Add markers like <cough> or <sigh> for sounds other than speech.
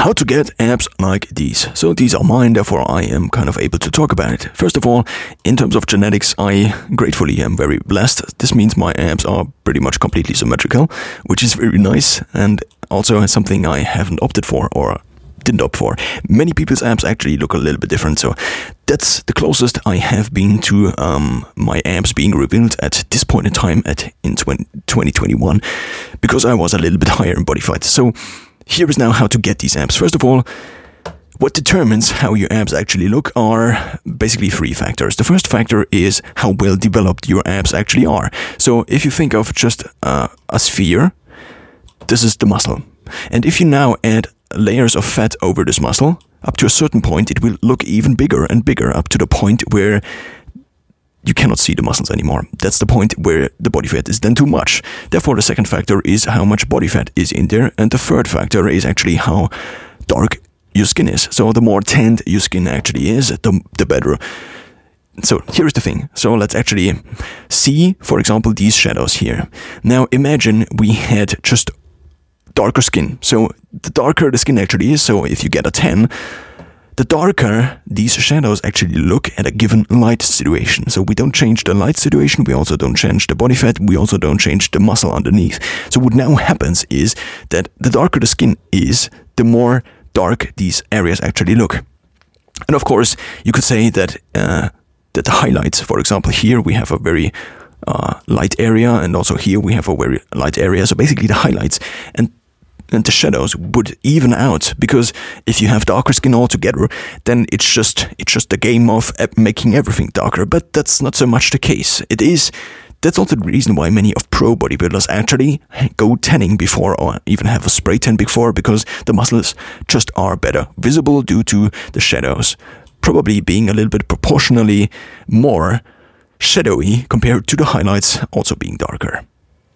How to get abs like these. So these are mine, therefore I am kind of able to talk about it. First of all, in terms of genetics, I gratefully am very blessed. This means my abs are pretty much completely symmetrical, which is very nice and also something I haven't opted for or didn't opt for. Many people's abs actually look a little bit different, so that's the closest I have been to um, my abs being revealed at this point in time at in 20, 2021 because I was a little bit <laughs> higher in body fat. So here is now how to get these abs. First of all, what determines how your abs actually look are basically three factors. The first factor is how well developed your abs actually are. So if you think of just uh, a sphere, this is the muscle. And if you now add layers of fat over this muscle, up to a certain point, it will look even bigger and bigger up to the point where you cannot see the muscles anymore. That's the point where the body fat is then too much. Therefore, the second factor is how much body fat is in there, and the third factor is actually how dark your skin is. So, the more tanned your skin actually is, the, the better. So, here's the thing. So, let's actually see, for example, these shadows here. Now, imagine we had just darker skin. So, the darker the skin actually is, so if you get a 10, the darker these shadows actually look at a given light situation. So we don't change the light situation, we also don't change the body fat, we also don't change the muscle underneath. So what now happens is that the darker the skin is, the more dark these areas actually look. And of course, you could say that uh, that the highlights, for example, here we have a very uh, light area, and also here we have a very light area. So basically, the highlights the shadows would even out because if you have darker skin altogether, then it's just it's just a game of uh, making everything darker. But that's not so much the case. It is. That's also the reason why many of pro bodybuilders actually go tanning before or even have a spray tan before because the muscles just are better visible due to the shadows. Probably being a little bit proportionally more shadowy compared to the highlights also being darker.